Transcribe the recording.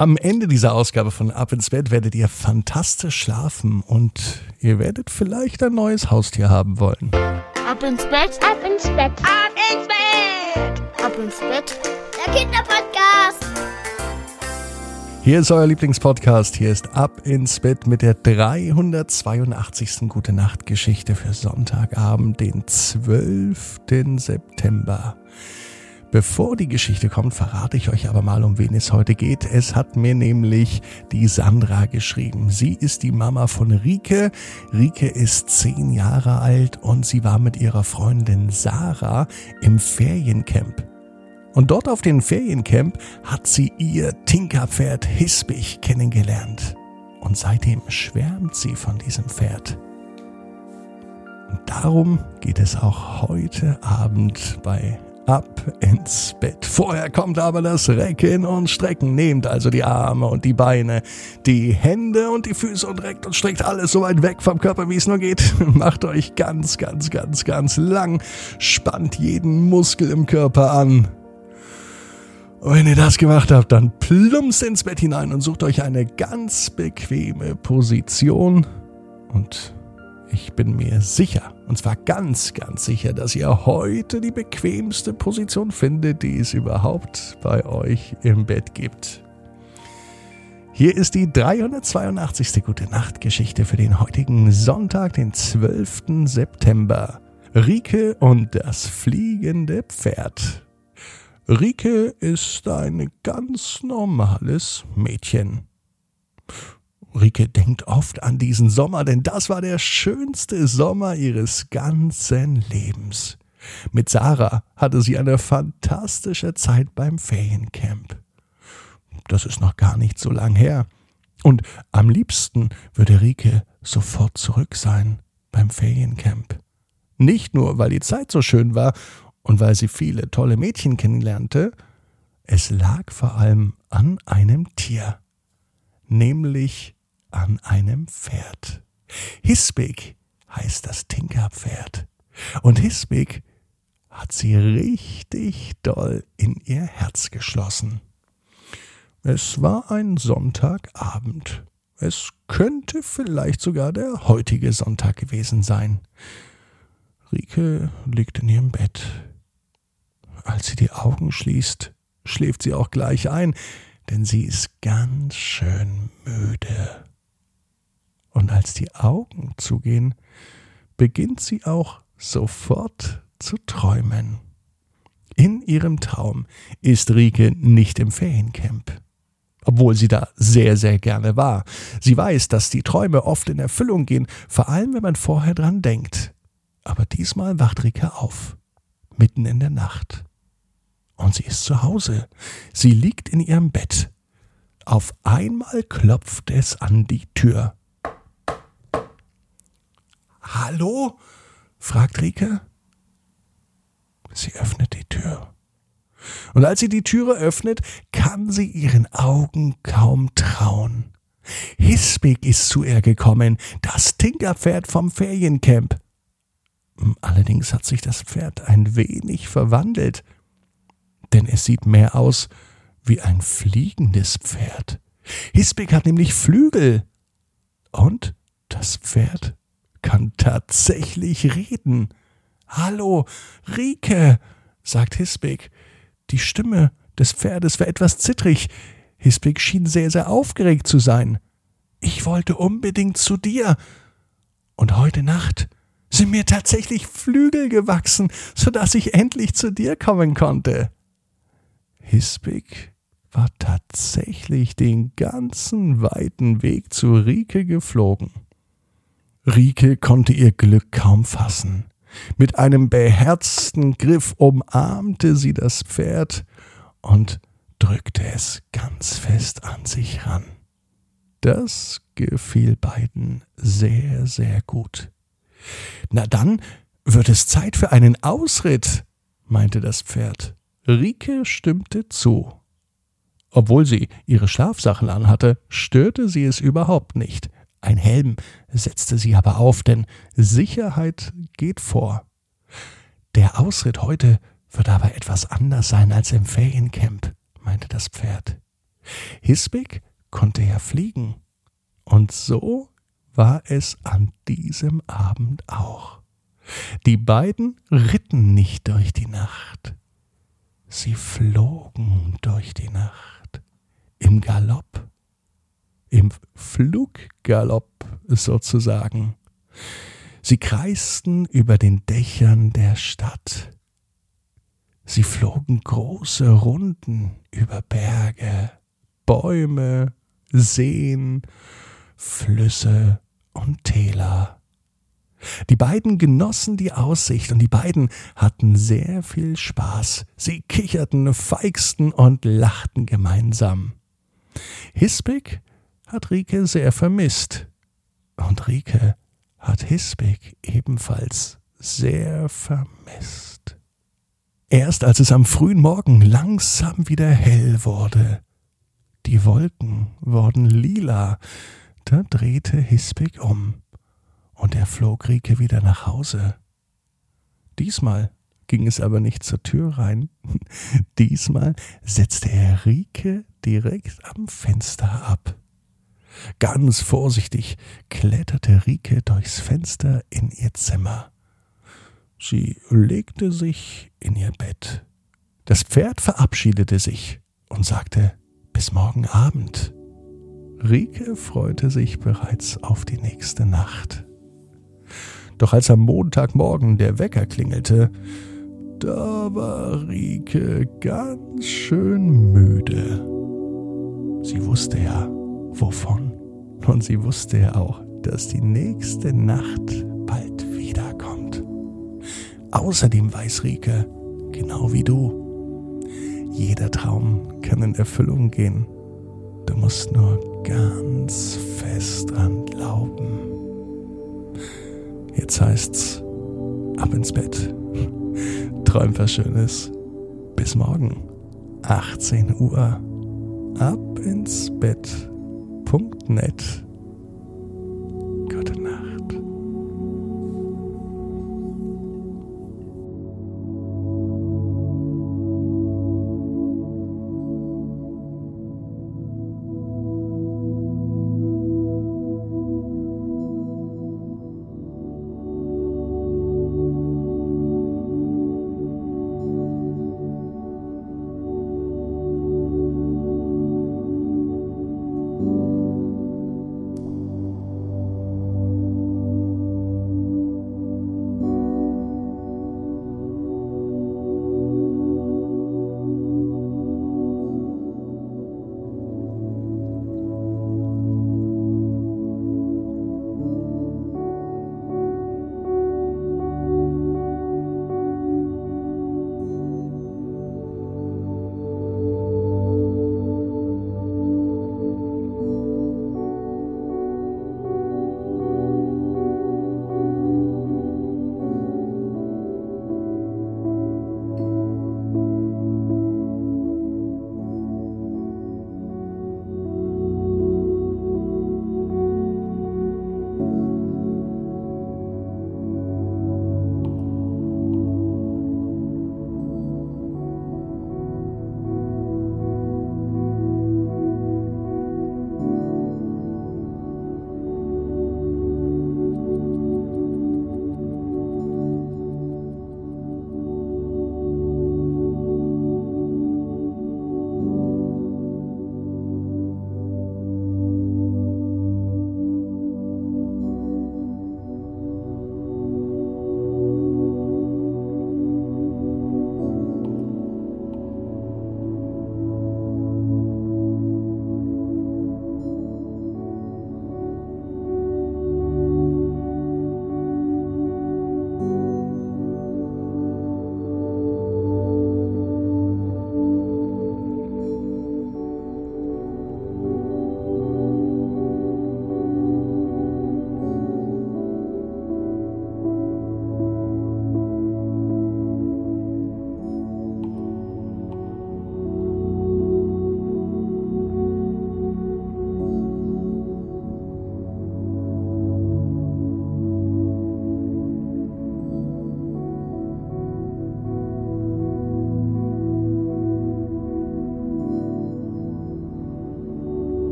Am Ende dieser Ausgabe von Ab ins Bett werdet ihr fantastisch schlafen und ihr werdet vielleicht ein neues Haustier haben wollen. Ab ins Bett, ab ins Bett, ab ins Bett, ab ins Bett. Der Kinderpodcast. Hier ist euer Lieblingspodcast. Hier ist Ab ins Bett mit der 382. Gute Nacht Geschichte für Sonntagabend, den 12. September. Bevor die Geschichte kommt, verrate ich euch aber mal, um wen es heute geht. Es hat mir nämlich die Sandra geschrieben. Sie ist die Mama von Rike. Rike ist zehn Jahre alt und sie war mit ihrer Freundin Sarah im Feriencamp. Und dort auf dem Feriencamp hat sie ihr Tinkerpferd Hisbig kennengelernt. Und seitdem schwärmt sie von diesem Pferd. Und darum geht es auch heute Abend bei ab ins Bett. Vorher kommt aber das Recken und Strecken. Nehmt also die Arme und die Beine, die Hände und die Füße und reckt und streckt alles so weit weg vom Körper, wie es nur geht. Macht euch ganz, ganz, ganz, ganz lang. Spannt jeden Muskel im Körper an. Und wenn ihr das gemacht habt, dann plumpst ins Bett hinein und sucht euch eine ganz bequeme Position und ich bin mir sicher, und zwar ganz, ganz sicher, dass ihr heute die bequemste Position findet, die es überhaupt bei euch im Bett gibt. Hier ist die 382. Gute Nacht Geschichte für den heutigen Sonntag, den 12. September. Rike und das fliegende Pferd. Rike ist ein ganz normales Mädchen. Rike denkt oft an diesen Sommer, denn das war der schönste Sommer ihres ganzen Lebens. Mit Sarah hatte sie eine fantastische Zeit beim Feriencamp. Das ist noch gar nicht so lang her. Und am liebsten würde Rike sofort zurück sein beim Feriencamp. Nicht nur, weil die Zeit so schön war und weil sie viele tolle Mädchen kennenlernte, es lag vor allem an einem Tier, nämlich an einem Pferd. Hisbig heißt das Tinkerpferd. Und Hisbig hat sie richtig doll in ihr Herz geschlossen. Es war ein Sonntagabend. Es könnte vielleicht sogar der heutige Sonntag gewesen sein. Rike liegt in ihrem Bett. Als sie die Augen schließt, schläft sie auch gleich ein, denn sie ist ganz schön müde. Und als die Augen zugehen, beginnt sie auch sofort zu träumen. In ihrem Traum ist Rike nicht im Feriencamp. Obwohl sie da sehr, sehr gerne war. Sie weiß, dass die Träume oft in Erfüllung gehen, vor allem wenn man vorher dran denkt. Aber diesmal wacht Rike auf, mitten in der Nacht. Und sie ist zu Hause. Sie liegt in ihrem Bett. Auf einmal klopft es an die Tür. Hallo? fragt Rike. Sie öffnet die Tür. Und als sie die Türe öffnet, kann sie ihren Augen kaum trauen. Hisbig ist zu ihr gekommen, das Tinkerpferd vom Feriencamp. Allerdings hat sich das Pferd ein wenig verwandelt, denn es sieht mehr aus wie ein fliegendes Pferd. Hisbig hat nämlich Flügel. Und das Pferd tatsächlich reden. Hallo, Rike, sagt Hisbig. Die Stimme des Pferdes war etwas zittrig. Hisbig schien sehr, sehr aufgeregt zu sein. Ich wollte unbedingt zu dir. Und heute Nacht sind mir tatsächlich Flügel gewachsen, so dass ich endlich zu dir kommen konnte. Hisbig war tatsächlich den ganzen weiten Weg zu Rike geflogen. Rike konnte ihr Glück kaum fassen. Mit einem beherzten Griff umarmte sie das Pferd und drückte es ganz fest an sich ran. Das gefiel beiden sehr, sehr gut. Na dann wird es Zeit für einen Ausritt, meinte das Pferd. Rike stimmte zu. Obwohl sie ihre Schlafsachen anhatte, störte sie es überhaupt nicht. Ein Helm setzte sie aber auf, denn Sicherheit geht vor. Der Ausritt heute wird aber etwas anders sein als im Feriencamp, meinte das Pferd. Hisbig konnte ja fliegen. Und so war es an diesem Abend auch. Die beiden ritten nicht durch die Nacht, sie flogen durch die Nacht im Galopp, im Fluggalopp sozusagen. Sie kreisten über den Dächern der Stadt. Sie flogen große Runden über Berge, Bäume, Seen, Flüsse und Täler. Die beiden genossen die Aussicht und die beiden hatten sehr viel Spaß. Sie kicherten, feixten und lachten gemeinsam. Hispig hat Rike sehr vermisst. Und Rike hat Hisbig ebenfalls sehr vermisst. Erst als es am frühen Morgen langsam wieder hell wurde, die Wolken wurden lila, da drehte Hisbig um und er flog Rike wieder nach Hause. Diesmal ging es aber nicht zur Tür rein. Diesmal setzte er Rike direkt am Fenster ab. Ganz vorsichtig kletterte Rike durchs Fenster in ihr Zimmer. Sie legte sich in ihr Bett. Das Pferd verabschiedete sich und sagte bis morgen Abend. Rike freute sich bereits auf die nächste Nacht. Doch als am Montagmorgen der Wecker klingelte, da war Rike ganz schön müde. Sie wusste ja, wovon. Und sie wusste ja auch, dass die nächste Nacht bald wiederkommt. Außerdem weiß Rike, genau wie du, jeder Traum kann in Erfüllung gehen. Du musst nur ganz fest dran glauben. Jetzt heißt's, ab ins Bett. Träum was Schönes. Bis morgen, 18 Uhr. Ab ins Bett. Net